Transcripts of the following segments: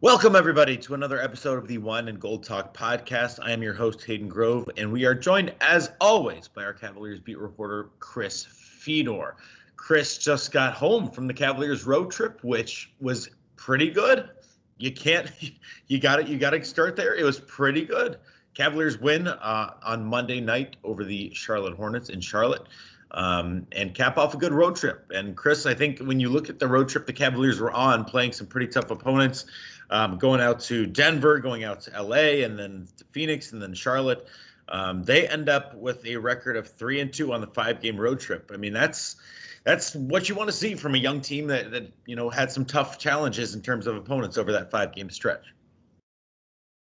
Welcome, everybody, to another episode of the Wine and Gold Talk podcast. I am your host, Hayden Grove, and we are joined, as always, by our Cavaliers beat reporter, Chris Fedor. Chris just got home from the Cavaliers road trip, which was pretty good. You can't, you got it, you got to start there. It was pretty good. Cavaliers win uh, on Monday night over the Charlotte Hornets in Charlotte um, and cap off a good road trip. And Chris, I think when you look at the road trip the Cavaliers were on, playing some pretty tough opponents, um, going out to Denver, going out to LA, and then to Phoenix, and then Charlotte. Um, they end up with a record of three and two on the five game road trip. I mean, that's that's what you want to see from a young team that that you know had some tough challenges in terms of opponents over that five game stretch.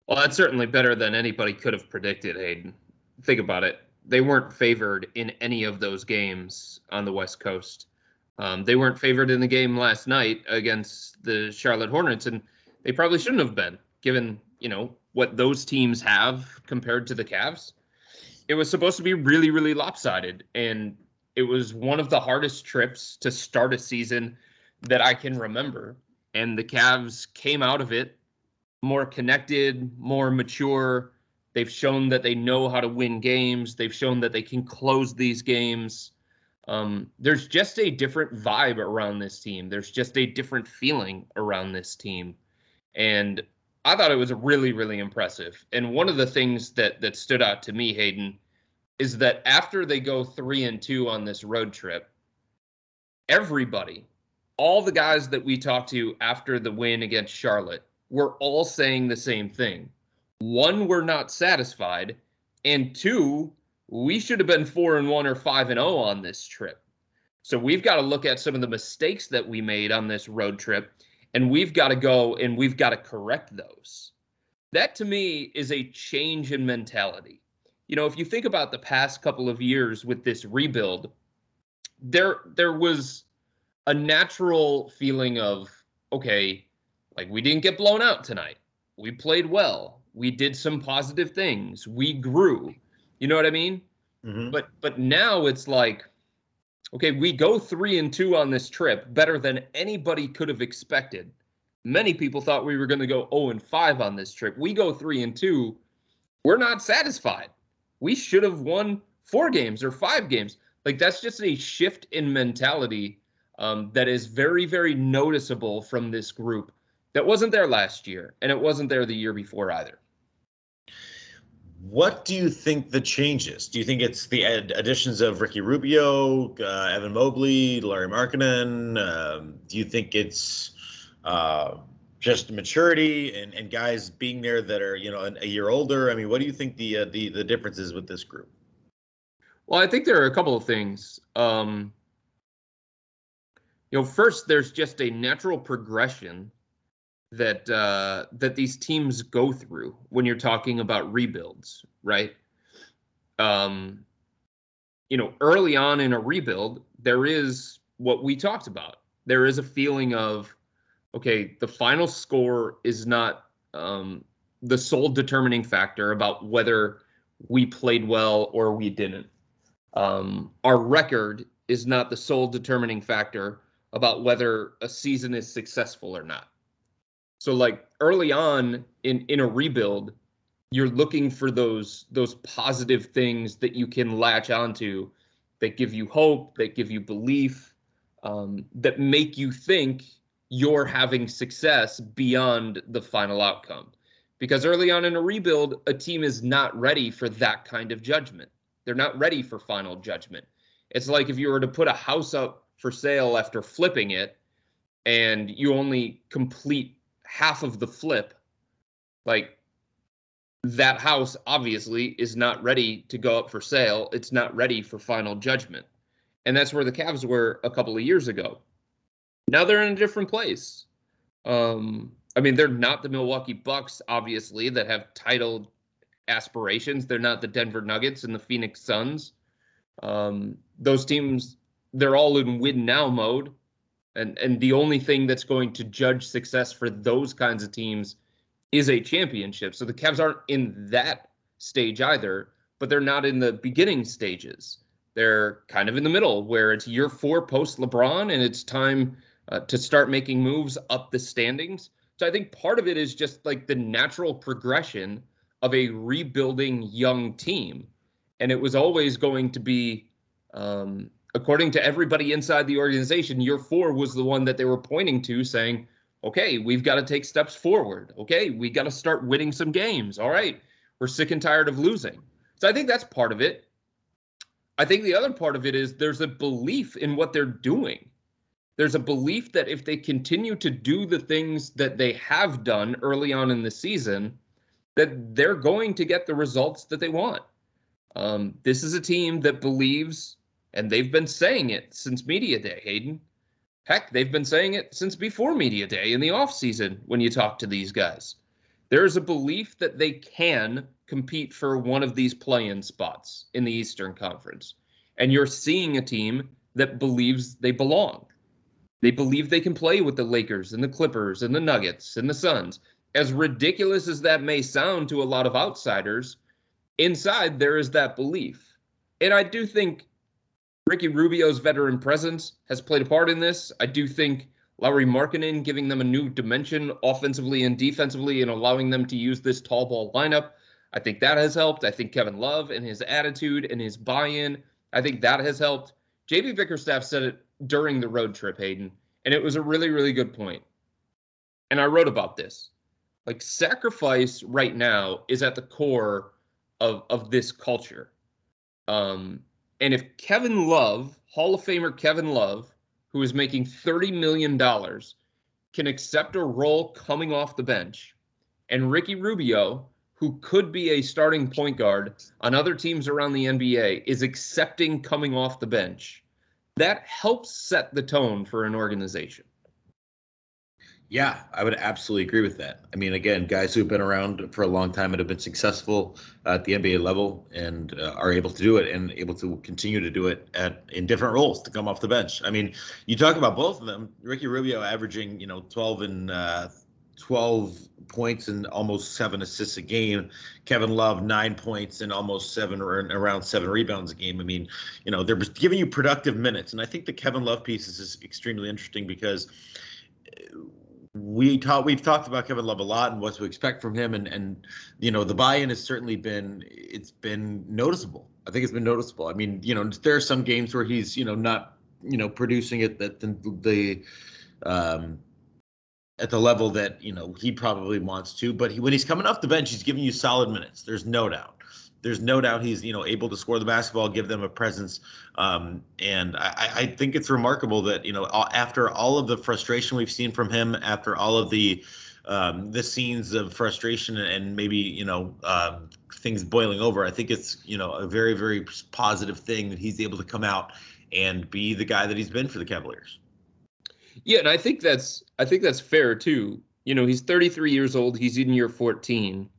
Well, that's certainly better than anybody could have predicted, Hayden. Think about it. They weren't favored in any of those games on the West Coast. Um, they weren't favored in the game last night against the Charlotte Hornets, and they probably shouldn't have been, given you know what those teams have compared to the Cavs. It was supposed to be really, really lopsided, and it was one of the hardest trips to start a season that I can remember. And the Cavs came out of it more connected, more mature. They've shown that they know how to win games. They've shown that they can close these games. Um, there's just a different vibe around this team. There's just a different feeling around this team and I thought it was really, really impressive. And one of the things that that stood out to me, Hayden, is that after they go three and two on this road trip, everybody, all the guys that we talked to after the win against Charlotte, were all saying the same thing. One, we're not satisfied, and two, we should have been four and one or five and zero oh on this trip. So we've got to look at some of the mistakes that we made on this road trip and we've got to go and we've got to correct those. That to me is a change in mentality. You know, if you think about the past couple of years with this rebuild, there there was a natural feeling of okay, like we didn't get blown out tonight. We played well. We did some positive things. We grew. You know what I mean? Mm-hmm. But but now it's like Okay, we go three and two on this trip, better than anybody could have expected. Many people thought we were going to go 0 and 5 on this trip. We go three and two. We're not satisfied. We should have won four games or five games. Like that's just a shift in mentality um, that is very, very noticeable from this group that wasn't there last year, and it wasn't there the year before either. What do you think the changes? Do you think it's the additions of Ricky Rubio, uh, Evan Mobley, Lauri Markkanen? Um, do you think it's uh, just maturity and, and guys being there that are you know a year older? I mean, what do you think the uh, the the difference is with this group? Well, I think there are a couple of things. Um, you know, first, there's just a natural progression that uh, that these teams go through when you're talking about rebuilds, right? Um, you know, early on in a rebuild, there is what we talked about. There is a feeling of, okay, the final score is not um, the sole determining factor about whether we played well or we didn't. Um, our record is not the sole determining factor about whether a season is successful or not. So like early on in in a rebuild, you're looking for those those positive things that you can latch onto that give you hope, that give you belief, um, that make you think you're having success beyond the final outcome. Because early on in a rebuild, a team is not ready for that kind of judgment. They're not ready for final judgment. It's like if you were to put a house up for sale after flipping it and you only complete half of the flip, like that house obviously is not ready to go up for sale. It's not ready for final judgment. And that's where the Cavs were a couple of years ago. Now they're in a different place. Um, I mean, they're not the Milwaukee Bucks, obviously, that have title aspirations. They're not the Denver Nuggets and the Phoenix Suns. Um, those teams, they're all in win now mode. And and the only thing that's going to judge success for those kinds of teams is a championship. So the Cavs aren't in that stage either, but they're not in the beginning stages. They're kind of in the middle where it's year four post LeBron and it's time uh, to start making moves up the standings. So I think part of it is just like the natural progression of a rebuilding young team. And it was always going to be, um, according to everybody inside the organization, year four was the one that they were pointing to, saying, okay, we've got to take steps forward. Okay, we got to start winning some games. All right, we're sick and tired of losing. So I think that's part of it. I think the other part of it is there's a belief in what they're doing. There's a belief that if they continue to do the things that they have done early on in the season, that they're going to get the results that they want. Um, this is a team that believes, and they've been saying it since Media Day, Hayden. Heck, they've been saying it since before Media Day in the offseason when you talk to these guys. There's a belief that they can compete for one of these play in spots in the Eastern Conference. And you're seeing a team that believes they belong. They believe they can play with the Lakers and the Clippers and the Nuggets and the Suns. As ridiculous as that may sound to a lot of outsiders, inside there is that belief. And I do think Ricky Rubio's veteran presence has played a part in this. I do think Lauri Markkanen giving them a new dimension offensively and defensively and allowing them to use this tall ball lineup. I think that has helped. I think Kevin Love and his attitude and his buy-in, I think that has helped. JB Bickerstaff said it during the road trip, Hayden, and it was a really, really good point. And I wrote about this. Like sacrifice right now is at the core of of this culture. Um, and if Kevin Love, Hall of Famer Kevin Love, who is making $30 million, can accept a role coming off the bench, and Ricky Rubio, who could be a starting point guard on other teams around the NBA, is accepting coming off the bench, that helps set the tone for an organization. Yeah, I would absolutely agree with that. I mean, again, guys who've been around for a long time and have been successful at the NBA level and uh, are able to do it and able to continue to do it at in different roles to come off the bench. I mean, you talk about both of them. Ricky Rubio averaging, you know, 12 and uh, 12 points and almost seven assists a game. Kevin Love, nine points and almost seven or around seven rebounds a game. I mean, you know, they're giving you productive minutes. And I think the Kevin Love piece is extremely interesting because we talk we've talked about Kevin Love a lot and what to expect from him and and you know the buy-in has certainly been it's been noticeable. I think it's been noticeable. I mean, you know, there are some games where he's, you know, not, you know, producing it that the, the um at the level that, you know, he probably wants to, but he, when he's coming off the bench, he's giving you solid minutes. There's no doubt there's no doubt he's you know able to score the basketball, give them a presence, um, and I, I, think it's remarkable that you know after all of the frustration we've seen from him, after all of the um, the scenes of frustration and maybe you know um, things boiling over, I think it's you know a very very positive thing that he's able to come out and be the guy that he's been for the Cavaliers. Yeah, and I think that's I think that's fair too. You know, he's 33 years old. He's in year 14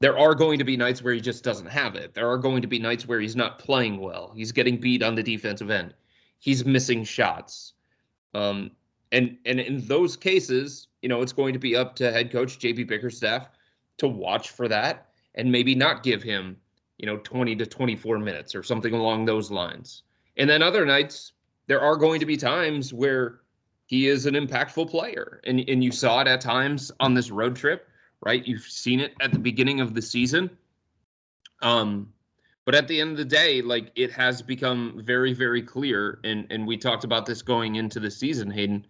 there are going to be nights where he just doesn't have it. There are going to be nights where he's not playing well. He's getting beat on the defensive end. He's missing shots. Um, and and in those cases, you know, it's going to be up to head coach JB Bickerstaff to watch for that and maybe not give him, you know, 20 to 24 minutes or something along those lines. And then other nights, there are going to be times where he is an impactful player. And and you saw it at times on this road trip right? You've seen it at the beginning of the season. Um, but at the end of the day, like it has become very, very clear, and and we talked about this going into the season, Hayden.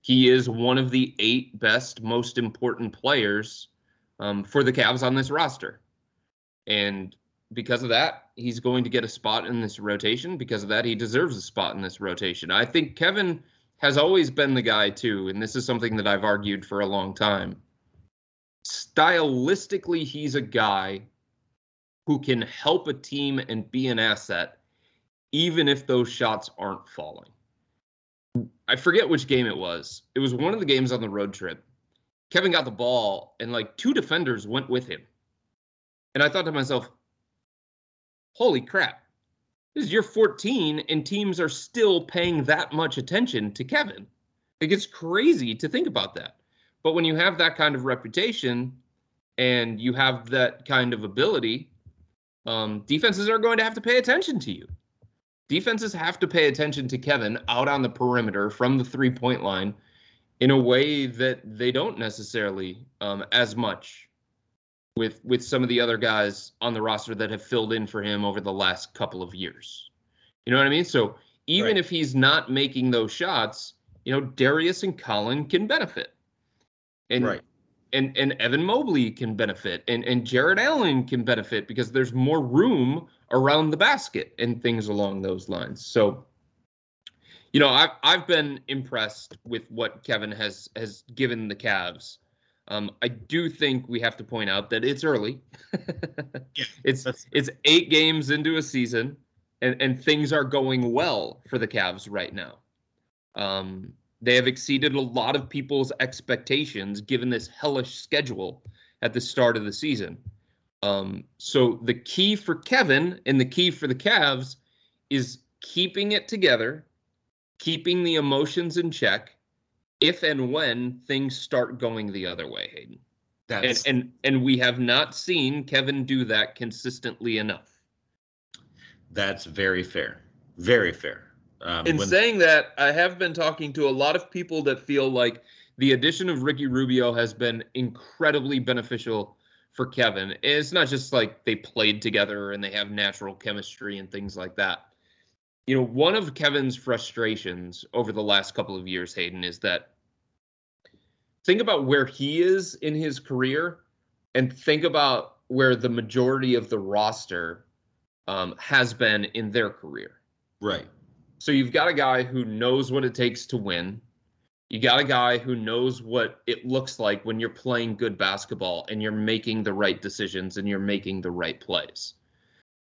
He is one of the eight best, most important players um, for the Cavs on this roster, and because of that, he's going to get a spot in this rotation. Because of that, he deserves a spot in this rotation. I think Kevin has always been the guy too, and this is something that I've argued for a long time stylistically, he's a guy who can help a team and be an asset, even if those shots aren't falling. I forget which game it was. It was one of the games on the road trip. Kevin got the ball, and like two defenders went with him. And I thought to myself, holy crap, this is year 14, and teams are still paying that much attention to Kevin. Like it's crazy to think about that. But when you have that kind of reputation and you have that kind of ability, um, defenses are going to have to pay attention to you. Defenses have to pay attention to Kevin out on the perimeter from the three point line in a way that they don't necessarily um, as much with with some of the other guys on the roster that have filled in for him over the last couple of years. You know what I mean? So even right. if he's not making those shots, you know, Darius and Collin can benefit. And right. and and Evan Mobley can benefit and and Jarrett Allen can benefit because there's more room around the basket and things along those lines. So you know, I've I've been impressed with what Kevin has has given the Cavs. Um, I do think we have to point out that it's early. yeah, it's it's eight games into a season, and and things are going well for the Cavs right now. Um, they have exceeded a lot of people's expectations given this hellish schedule at the start of the season. Um, so the key for Kevin and the key for the Cavs is keeping it together, keeping the emotions in check, if and when things start going the other way, Hayden. That's... And, and and we have not seen Kevin do that consistently enough. That's very fair. Very fair. Um, In when... saying that, I have been talking to a lot of people that feel like the addition of Ricky Rubio has been incredibly beneficial for Kevin. It's not just like they played together and they have natural chemistry and things like that. You know, one of Kevin's frustrations over the last couple of years, Hayden, is that think about where he is in his career and think about where the majority of the roster um, has been in their career. Right. So you've got a guy who knows what it takes to win. You got a guy who knows what it looks like when you're playing good basketball and you're making the right decisions and you're making the right plays.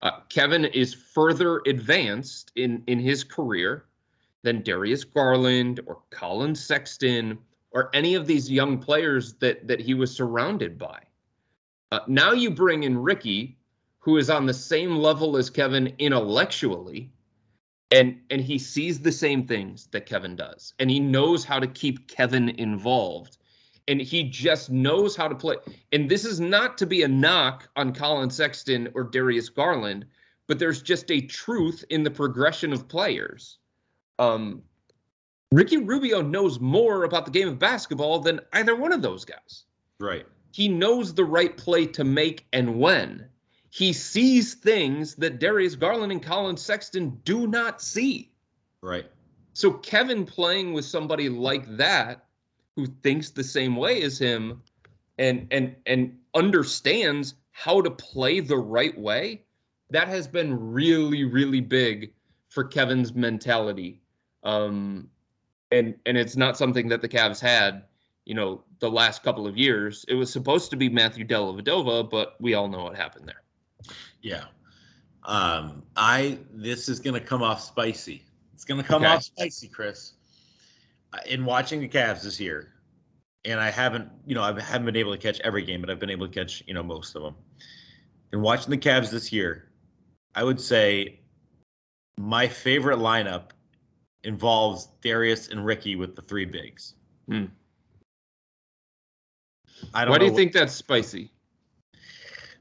Uh, Kevin is further advanced in in his career than Darius Garland or Collin Sexton or any of these young players that that he was surrounded by. Uh, now you bring in Ricky, who is on the same level as Kevin intellectually, and and he sees the same things that Kevin does. And he knows how to keep Kevin involved. And he just knows how to play. And this is not to be a knock on Collin Sexton or Darius Garland but there's just a truth in the progression of players. Um Ricky Rubio knows more about the game of basketball than either one of those guys. Right. He knows the right play to make and when he sees things that Darius Garland and Collin Sexton do not see. Right. So Kevin playing with somebody like that who thinks the same way as him and and and understands how to play the right way, that has been really really big for Kevin's mentality. Um and and it's not something that the Cavs had, you know, the last couple of years. It was supposed to be Matthew Dellavedova, but we all know what happened there. Yeah. Um, I this is gonna come off spicy. It's gonna come okay. off spicy, Chris. In watching the Cavs this year, and I haven't, you know, I haven't been able to catch every game, but I've been able to catch, you know, most of them. In watching the Cavs this year, I would say my favorite lineup involves Darius and Ricky with the three bigs. Hmm. I don't Why do you what, think that's spicy?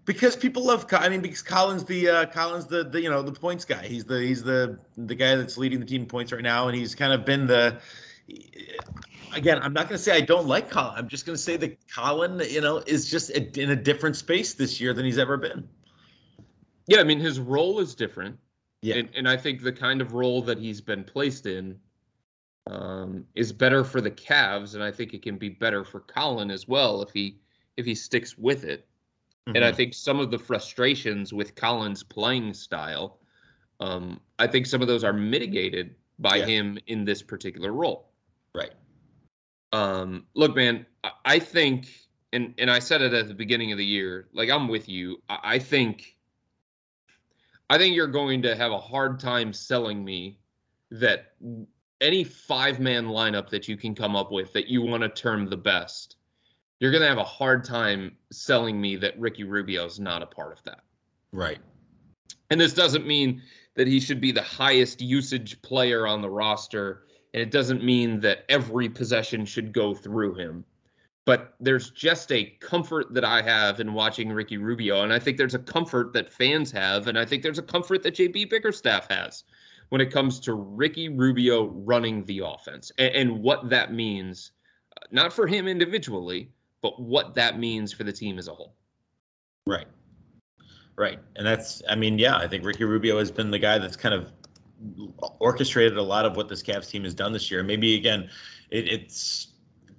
Because people love. I mean, because Collin's the uh, Collin's the, the you know the points guy. He's the he's the the guy that's leading the team in points right now, and he's kind of been the. Again, I'm not going to say I don't like Collin. I'm just going to say that Collin, you know, is just a, in a different space this year than he's ever been. Yeah, I mean, his role is different. Yeah, and, and I think the kind of role that he's been placed in um, is better for the Cavs, and I think it can be better for Collin as well if he if he sticks with it. Mm-hmm. And I mm-hmm. think some of the frustrations with Collin's playing style, um, I think some of those are mitigated by yeah. him in this particular role. Right. Um, look, man, I think and and I said it at the beginning of the year. Like I'm with you. I, I think I think you're going to have a hard time selling me that any five man lineup that you can come up with that you want to term the best, you're going to have a hard time selling me that Ricky Rubio is not a part of that. Right. And this doesn't mean that he should be the highest usage player on the roster. And it doesn't mean that every possession should go through him. But there's just a comfort that I have in watching Ricky Rubio. And I think there's a comfort that fans have. And I think there's a comfort that JB Bickerstaff has when it comes to Ricky Rubio running the offense and, and what that means, uh, not for him individually, but what that means for the team as a whole. Right. Right. And that's, I mean, yeah, I think Ricky Rubio has been the guy that's kind of orchestrated a lot of what this Cavs team has done this year. Maybe again, it, it's,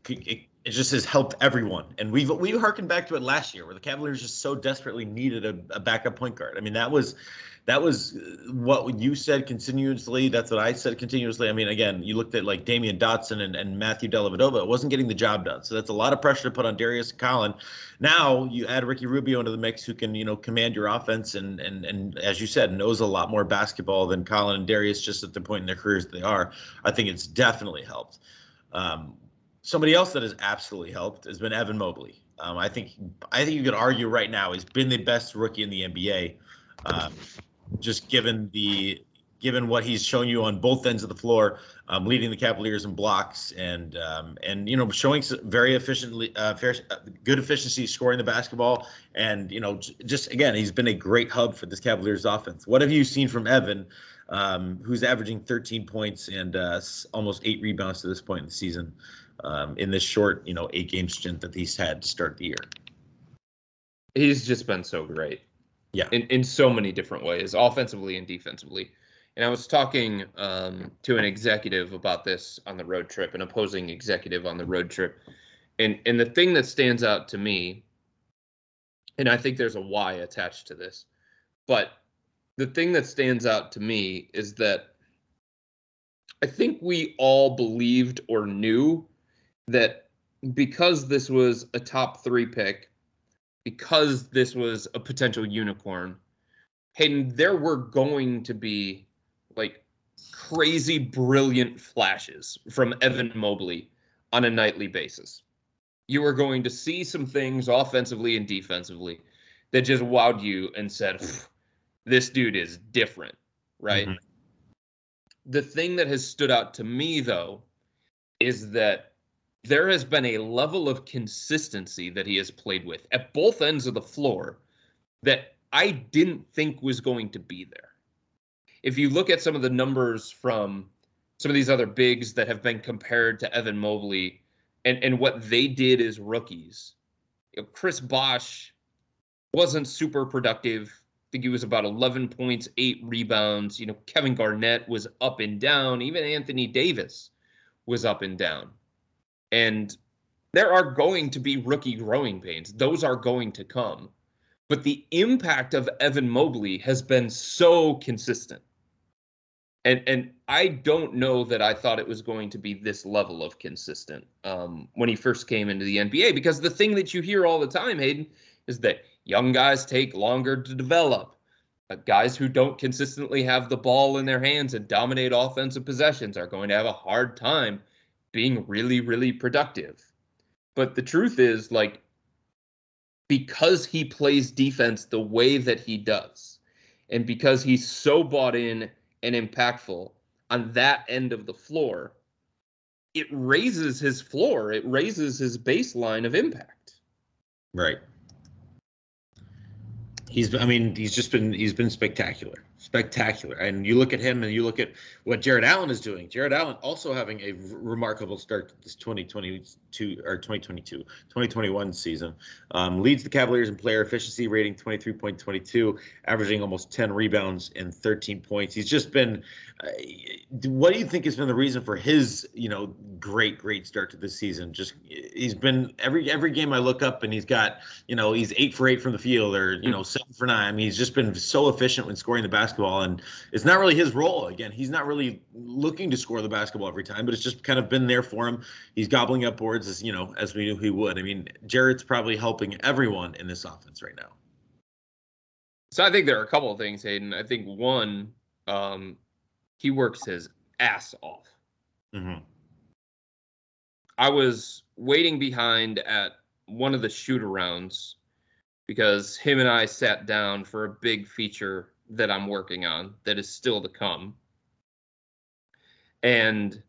it, it just has helped everyone. And we've we harkened back to it last year where the Cavaliers just so desperately needed a, a backup point guard. I mean, that was that was what you said continuously. That's what I said continuously. I mean, again, you looked at like Damyean Dotson and, and Matthew Dellavedova. It wasn't getting the job done. So that's a lot of pressure to put on Darius Collin. Now you add Ricky Rubio into the mix who can, you know, command your offense and and and as you said, knows a lot more basketball than Collin and Darius just at the point in their careers that they are. I think it's definitely helped. Um, somebody else that has absolutely helped has been Evan Mobley. Um, I think I think you could argue right now he's been the best rookie in the NBA. Um, just given the given what he's shown you on both ends of the floor, um, leading the Cavaliers in blocks and um, and you know showing very efficiently uh, fair, uh, good efficiency scoring the basketball and you know just again he's been a great hub for this Cavaliers offense. What have you seen from Evan, um, who's averaging 13 points and uh, almost eight rebounds to this point in the season, um, in this short you know eight game stint that he's had to start the year? He's just been so great. Yeah. In in so many different ways, offensively and defensively. And I was talking um, to an executive about this on the road trip, an opposing executive on the road trip. And and the thing that stands out to me, and I think there's a why attached to this, but the thing that stands out to me is that I think we all believed or knew that because this was a top three pick, because this was a potential unicorn, Hayden, there were going to be like crazy brilliant flashes from Evan Mobley on a nightly basis. You were going to see some things offensively and defensively that just wowed you and said, this dude is different, right? Mm-hmm. The thing that has stood out to me, though, is that there has been a level of consistency that he has played with at both ends of the floor that I didn't think was going to be there. If you look at some of the numbers from some of these other bigs that have been compared to Evan Mobley and, and what they did as rookies, you know, Chris Bosh wasn't super productive. I think he was about 11 points, eight rebounds. You know, Kevin Garnett was up and down. Even Anthony Davis was up and down. And there are going to be rookie growing pains. Those are going to come. But the impact of Evan Mobley has been so consistent. And and I don't know that I thought it was going to be this level of consistent um, when he first came into the NBA because the thing that you hear all the time, Hayden, is that young guys take longer to develop. Uh, guys who don't consistently have the ball in their hands and dominate offensive possessions are going to have a hard time being really, really productive. But the truth is, like, because he plays defense the way that he does, and because he's so bought in and impactful on that end of the floor, it raises his floor, it raises his baseline of impact. Right. He's, I mean, he's just been, he's been spectacular spectacular. And you look at him and you look at what Jarrett Allen is doing. Jarrett Allen also having a remarkable start to this 2022 or 2022, 2021 season. Um, leads the Cavaliers in player efficiency rating 23.22, averaging almost 10 rebounds and 13 points. He's just been uh, what do you think has been the reason for his, you know, great great start to this season? Just he's been every every game I look up and he's got, you know, he's 8 for 8 from the field or, you know, 7 for 9. I mean, he's just been so efficient when scoring the basketball, and it's not really his role. Again, he's not really looking to score the basketball every time, but it's just kind of been there for him. He's gobbling up boards as you know as we knew he would. I mean, Jarrett's probably helping everyone in this offense right now. So I think there are a couple of things, Hayden. I think one, um, he works his ass off. Mm-hmm. I was waiting behind at one of the shoot arounds because him and I sat down for a big feature that I'm working on that is still to come. And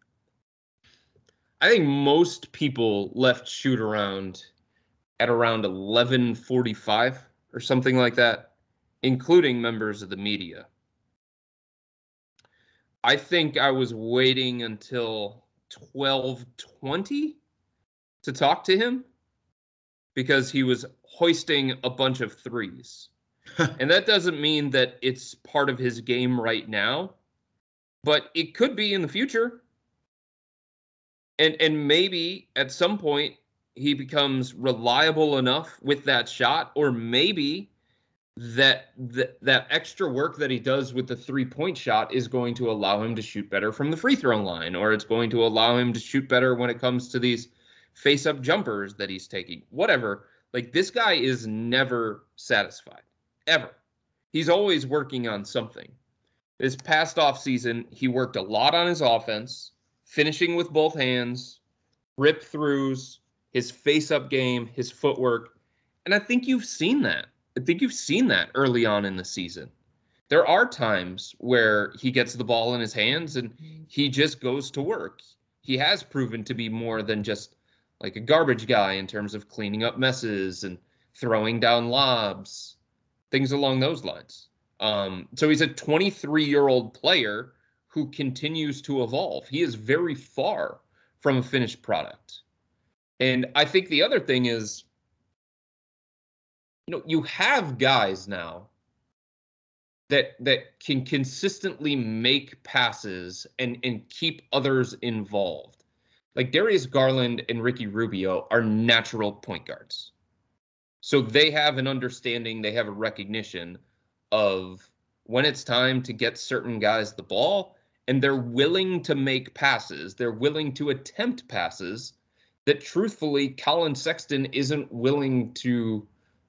I think most people left shoot around at around 11:45 or something like that, including members of the media. I think I was waiting until 12:20 to talk to him because he was hoisting a bunch of threes. and that doesn't mean that it's part of his game right now, but it could be in the future. And and maybe at some point he becomes reliable enough with that shot or maybe that that that extra work that he does with the three point shot is going to allow him to shoot better from the free throw line or it's going to allow him to shoot better when it comes to these face up jumpers that he's taking whatever. Like this guy is never satisfied ever. He's always working on something. This past off season he worked a lot on his offense finishing with both hands rip throughs his face up game his footwork and i think you've seen that I think you've seen that early on in the season. There are times where he gets the ball in his hands and he just goes to work. He has proven to be more than just like a garbage guy in terms of cleaning up messes and throwing down lobs, things along those lines. Um, so he's a 23 year old player who continues to evolve. He is very far from a finished product. And I think the other thing is you know, you have guys now that that can consistently make passes and and keep others involved. Like Darius Garland and Ricky Rubio are natural point guards. So they have an understanding, they have a recognition of when it's time to get certain guys the ball and they're willing to make passes. They're willing to attempt passes that truthfully Collin Sexton isn't willing to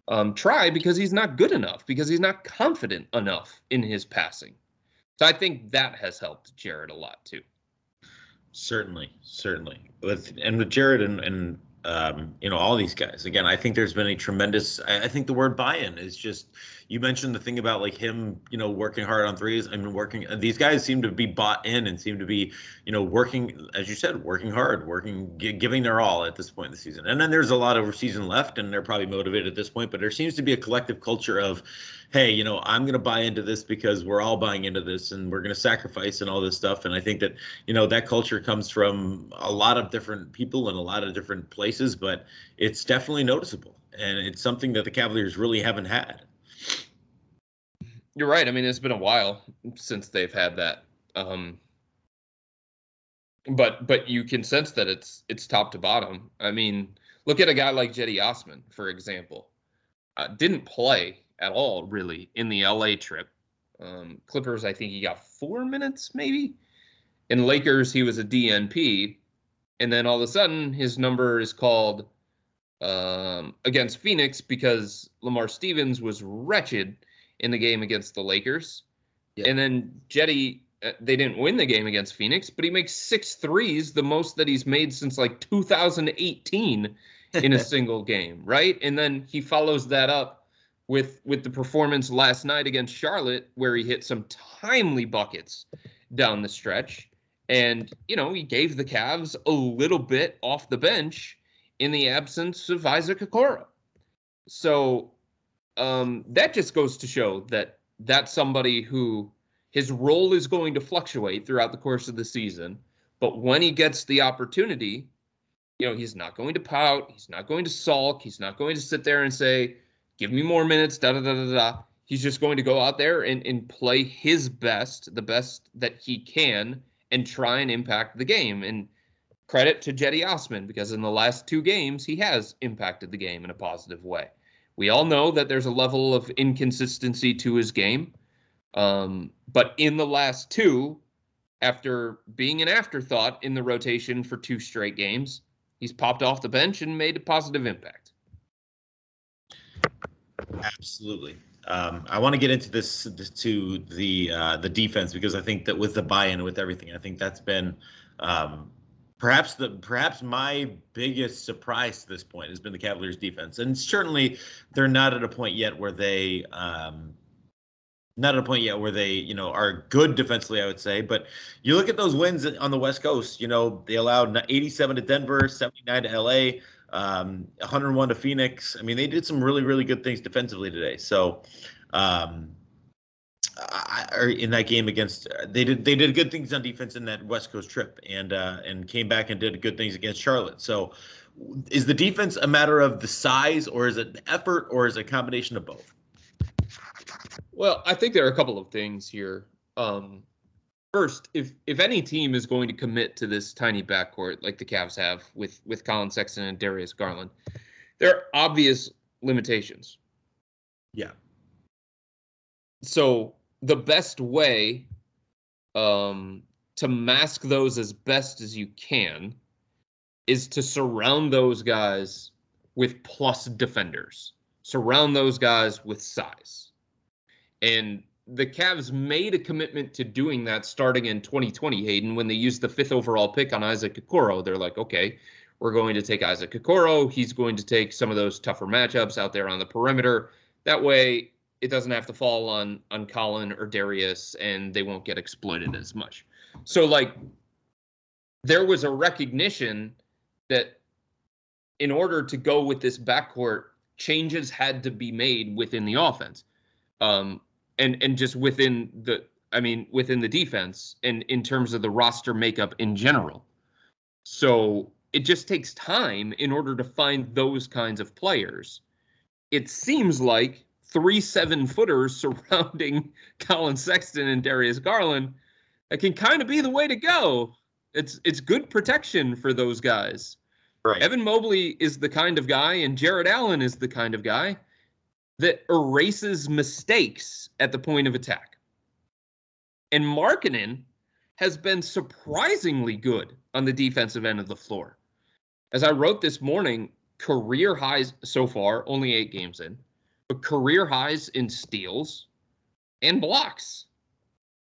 um, try because he's not good enough, because he's not confident enough in his passing. So I think that has helped Jarrett a lot too. Certainly, certainly. With and with Jarrett and, and um, you know all these guys again, I think there's been a tremendous. I, I think the word buy-in is just you mentioned the thing about like him, you know, working hard on threes. I mean, working. These guys seem to be bought in and seem to be, you know, working as you said, working hard, working, giving their all at this point in the season. And then there's a lot of season left, and they're probably motivated at this point. But there seems to be a collective culture of, hey, you know, I'm going to buy into this because we're all buying into this, and we're going to sacrifice and all this stuff. And I think that you know that culture comes from a lot of different people in a lot of different places, but it's definitely noticeable, and it's something that the Cavaliers really haven't had. You're right. I mean, it's been a while since they've had that. Um, but but you can sense that it's it's top to bottom. I mean, look at a guy like Cedi Osman, for example. Uh, didn't play at all really in the LA trip. Um, Clippers, I think he got four minutes maybe. In Lakers, he was a DNP, and then all of a sudden his number is called um, against Phoenix because Lamar Stevens was wretched in the game against the Lakers. Yeah. And then Jetty, uh, they didn't win the game against Phoenix, but he makes six threes, the most that he's made since like 2018 in a single game, right? And then he follows that up with with the performance last night against Charlotte, where he hit some timely buckets down the stretch. And, you know, he gave the Cavs a little bit off the bench in the absence of Isaac Okoro. So um, that just goes to show that that's somebody who his role is going to fluctuate throughout the course of the season. But when he gets the opportunity, you know, he's not going to pout. He's not going to sulk. He's not going to sit there and say, give me more minutes, da da da da da. He's just going to go out there and, and play his best, the best that he can, and try and impact the game. And credit to Cedi Osman, because in the last two games, he has impacted the game in a positive way. We all know that there's a level of inconsistency to his game. Um, but in the last two, after being an afterthought in the rotation for two straight games, he's popped off the bench and made a positive impact. Absolutely. Um, I want to get into this to the uh, the defense because I think that with the buy-in with everything, I think that's been um, perhaps the perhaps my biggest surprise to this point has been the Cavaliers defense, and certainly they're not at a point yet where they um, not at a point yet where they you know are good defensively, I would say. But you look at those wins on the West Coast. You know they allowed 87 to Denver, 79 to LA um, 101 to Phoenix. I mean, they did some really, really good things defensively today. So, um, I, in that game against, they did they did good things on defense in that West Coast trip, and uh, and came back and did good things against Charlotte. So, is the defense a matter of the size, or is it effort, or is it a combination of both? Well, I think there are a couple of things here. Um, First, if if any team is going to commit to this tiny backcourt like the Cavs have with with Collin Sexton and Darius Garland, there are obvious limitations. Yeah. So the best way um, to mask those as best as you can is to surround those guys with plus defenders. Surround those guys with size. And the Cavs made a commitment to doing that starting in 2020, Hayden, when they used the fifth overall pick on Isaac Okoro. They're like, okay, we're going to take Isaac Okoro. He's going to take some of those tougher matchups out there on the perimeter. That way, it doesn't have to fall on on Collin or Darius, and they won't get exploited as much. So, like, there was a recognition that in order to go with this backcourt, changes had to be made within the offense. Um, and and just within the I mean within the defense and in terms of the roster makeup in general. So it just takes time in order to find those kinds of players. It seems like three seven footers surrounding Collin Sexton and Darius Garland that can kind of be the way to go. It's it's good protection for those guys. Right. Evan Mobley is the kind of guy, and Jarrett Allen is the kind of guy that erases mistakes at the point of attack. And Markkanen has been surprisingly good on the defensive end of the floor. As I wrote this morning, career highs so far, only eight games in, but career highs in steals and blocks.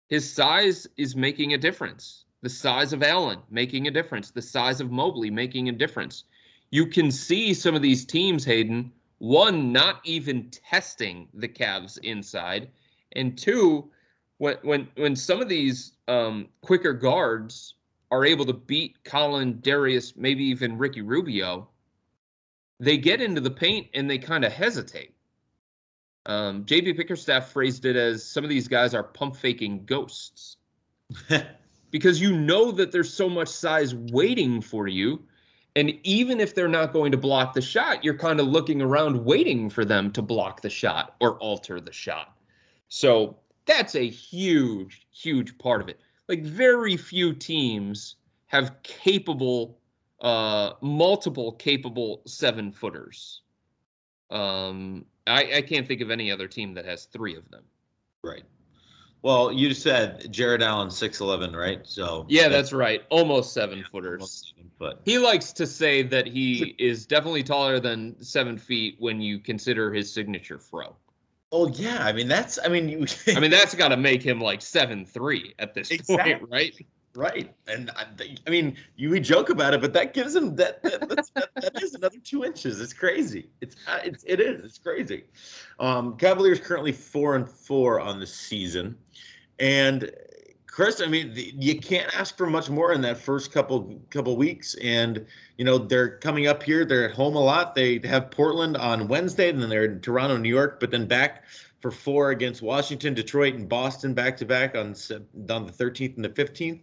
His size is making a difference. The size of Allen making a difference. The size of Mobley making a difference. You can see some of these teams, Hayden, one, not even testing the Cavs inside, and two, when when when some of these um, quicker guards are able to beat Collin, Darius, maybe even Ricky Rubio, they get into the paint and they kind of hesitate. Um, JB Bickerstaff phrased it as some of these guys are pump faking ghosts. because you know that there's so much size waiting for you and even if they're not going to block the shot, you're kind of looking around waiting for them to block the shot or alter the shot. So that's a huge, huge part of it. Like very few teams have capable, uh, multiple capable seven footers. Um, I, I can't think of any other team that has three of them. Right. Well, you said Jarrett Allen six eleven, right? So yeah, that's, that's right, almost seven yeah, footers. Almost seven foot. He likes to say that he is definitely taller than seven feet when you consider his signature fro. Oh yeah, I mean that's I mean you. I mean that's got to make him like seven three at this exactly. point, right? Right, and I, I, mean, you we joke about it, but that gives him that that, that, that is another two inches. It's crazy. It's uh, it's it is. It's crazy. Um, Cavaliers currently four and four on the season, and Chris, I mean, the, you can't ask for much more in that first couple couple weeks, and you know they're coming up here. They're at home a lot. They have Portland on Wednesday, and then they're in Toronto, New York, but then back for four against Washington, Detroit, and Boston back to back on on the 13th and the 15th.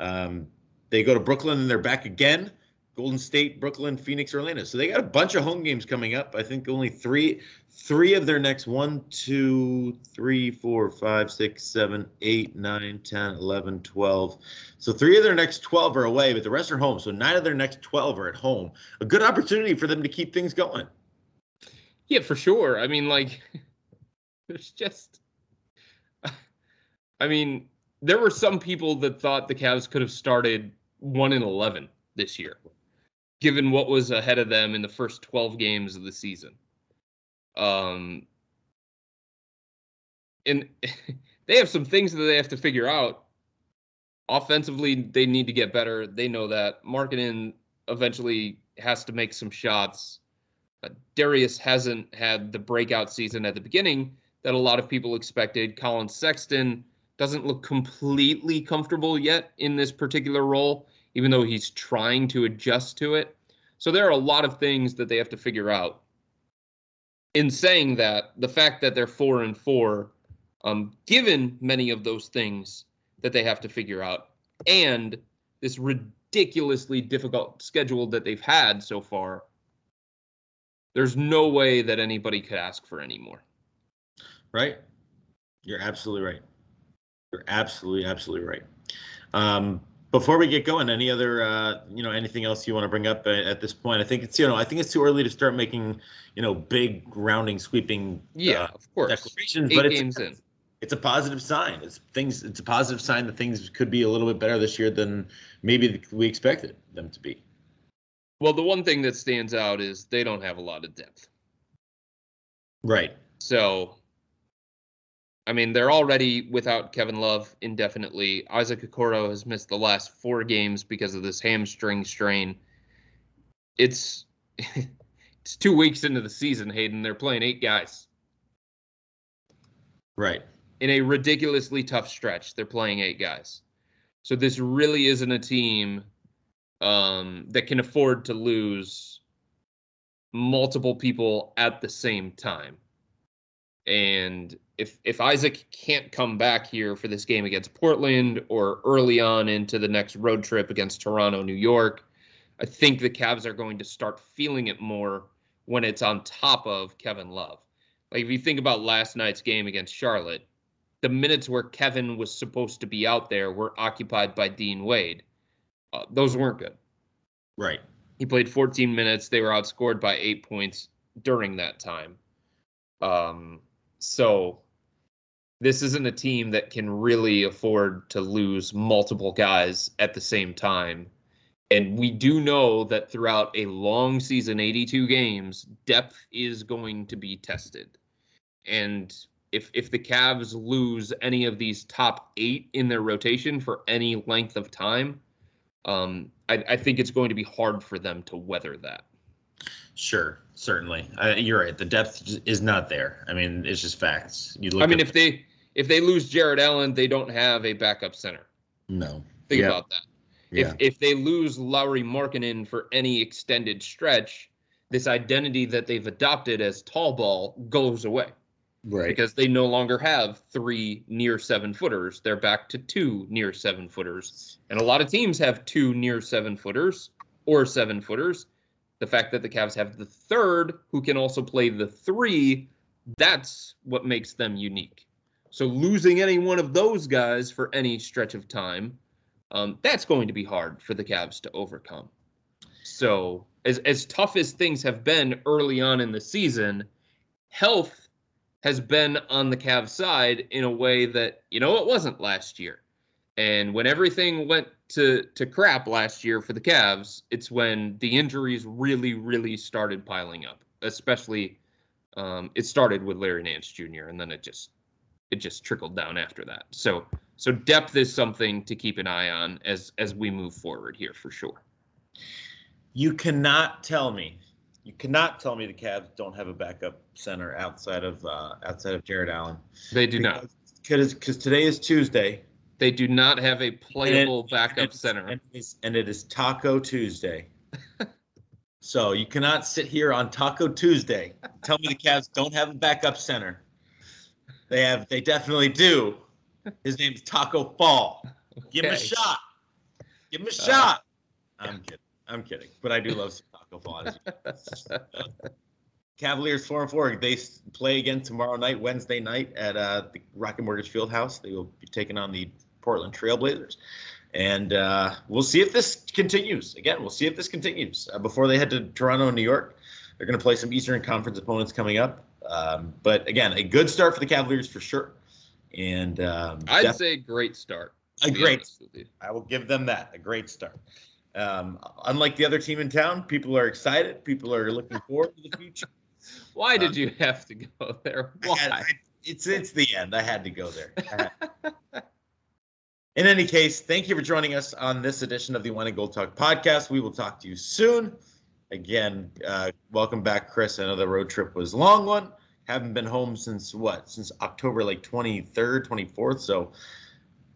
Um, they go to Brooklyn and they're back again. Golden State, Brooklyn, Phoenix, Orlando. So they got a bunch of home games coming up. I think only three, three of their next one, two, three, four, five, six, seven, eight, nine, 10, 11, 12. So three of their next 12 are away, but the rest are home. So nine of their next 12 are at home. A good opportunity for them to keep things going. Yeah, for sure. I mean, like, there's just, I mean, there were some people that thought the Cavs could have started one in eleven this year. given what was ahead of them in the first 12 games of the season. Um, and they have some things that they have to figure out. Offensively, they need to get better. They know that. Markkanen eventually has to make some shots. Uh, Darius hasn't had the breakout season at the beginning that a lot of people expected. Collin Sexton doesn't look completely comfortable yet in this particular role, even though he's trying to adjust to it. So there are a lot of things that they have to figure out. In saying that, the fact that they're four and four, um, given many of those things that they have to figure out, and this ridiculously difficult schedule that they've had so far, there's no way that anybody could ask for any more. Right? You're absolutely right. You're absolutely, absolutely right. Um, before we get going, any other, uh, you know, anything else you want to bring up at, at, this point? I think it's, you know, I think it's too early to start making, you know, big rounding, sweeping, yeah, uh, of course, declarations. Eight but it's, in. it's a positive sign. It's things. It's a positive sign that things could be a little bit better this year than maybe we expected them to be. Well, the one thing that stands out is they don't have a lot of depth. Right. So I mean, they're already without Kevin Love indefinitely. Isaac Okoro has missed the last four games because of this hamstring strain. It's it's two weeks into the season, Hayden. They're playing eight guys. Right. In a ridiculously tough stretch, they're playing eight guys. So this really isn't a team um, that can afford to lose multiple people at the same time. And if if Isaac can't come back here for this game against Portland or early on into the next road trip against Toronto, New York, I think the Cavs are going to start feeling it more when it's on top of Kevin Love. Like if you think about last night's game against Charlotte, the minutes where Kevin was supposed to be out there were occupied by Dean Wade. Uh, those weren't good. Right. He played 14 minutes. They were outscored by eight points during that time. Um, so this isn't a team that can really afford to lose multiple guys at the same time. And we do know that throughout a long season, 82 games, depth is going to be tested. And if if the Cavs lose any of these top eight in their rotation for any length of time, um, I, I think it's going to be hard for them to weather that. Sure, certainly. Uh, you're right. The depth is not there. I mean, it's just facts. You look. I mean, if they if they lose Jarrett Allen, they don't have a backup center. No. Think yeah. about that. Yeah. If if they lose Lauri Markkanen for any extended stretch, this identity that they've adopted as tall ball goes away. Right. Because they no longer have three near seven footers. They're back to two near seven footers. And a lot of teams have two near seven footers or seven footers. The fact that the Cavs have the third who can also play the three, that's what makes them unique. So losing any one of those guys for any stretch of time, um, that's going to be hard for the Cavs to overcome. So as as tough as things have been early on in the season, health has been on the Cavs side in a way that you know it wasn't last year. And when everything went to to crap last year for the Cavs, it's when the injuries really really started piling up. Especially, um, it started with Larry Nance Jr. and then it just it just trickled down after that. So so depth is something to keep an eye on as as we move forward here for sure. You cannot tell me, you cannot tell me the Cavs don't have a backup center outside of uh, outside of Jarrett Allen. They do because, not. Because because today is Tuesday. They do not have a playable it, backup center. And it, is, and it is Taco Tuesday. so you cannot sit here on Taco Tuesday tell me the Cavs don't have a backup center. They have. They definitely do. His name's Taco Fall. Okay. Give him a shot. Give him a uh, shot. I'm kidding. I'm kidding. But I do love Taco Fall. Cavaliers four and four. They play again tomorrow night, Wednesday night at uh, the Rocket Mortgage Field House. They will be taking on the Portland Trailblazers, and uh, we'll see if this continues. Again, we'll see if this continues uh, before they head to Toronto and New York. They're going to play some Eastern Conference opponents coming up. Um, but again, a good start for the Cavaliers for sure. And um, I'd def- say great start. A great. I will give them that a great start. Um, unlike the other team in town, people are excited. People are looking forward to the future. Why did you have to go there? Why? I I- it's it's the end. I had to go there. In any case, thank you for joining us on this edition of the Wine and Gold Talk podcast. We will talk to you soon. Again, uh, welcome back, Chris. I know the road trip was a long one. Haven't been home since what? Since October like 23rd, 24th. So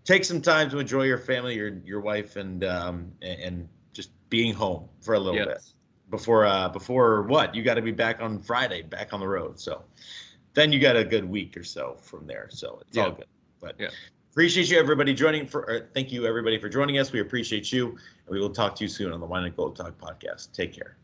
take some time to enjoy your family, your your wife, and um, and, just being home for a little Yes. bit before uh before what? You got to be back on Friday, back on the road. So then you got a good week or so from there. So it's all good. But Yeah. appreciate you everybody joining for. Or thank you everybody for joining us. We appreciate you, and we will talk to you soon on the Wine and Gold Talk podcast. Take care.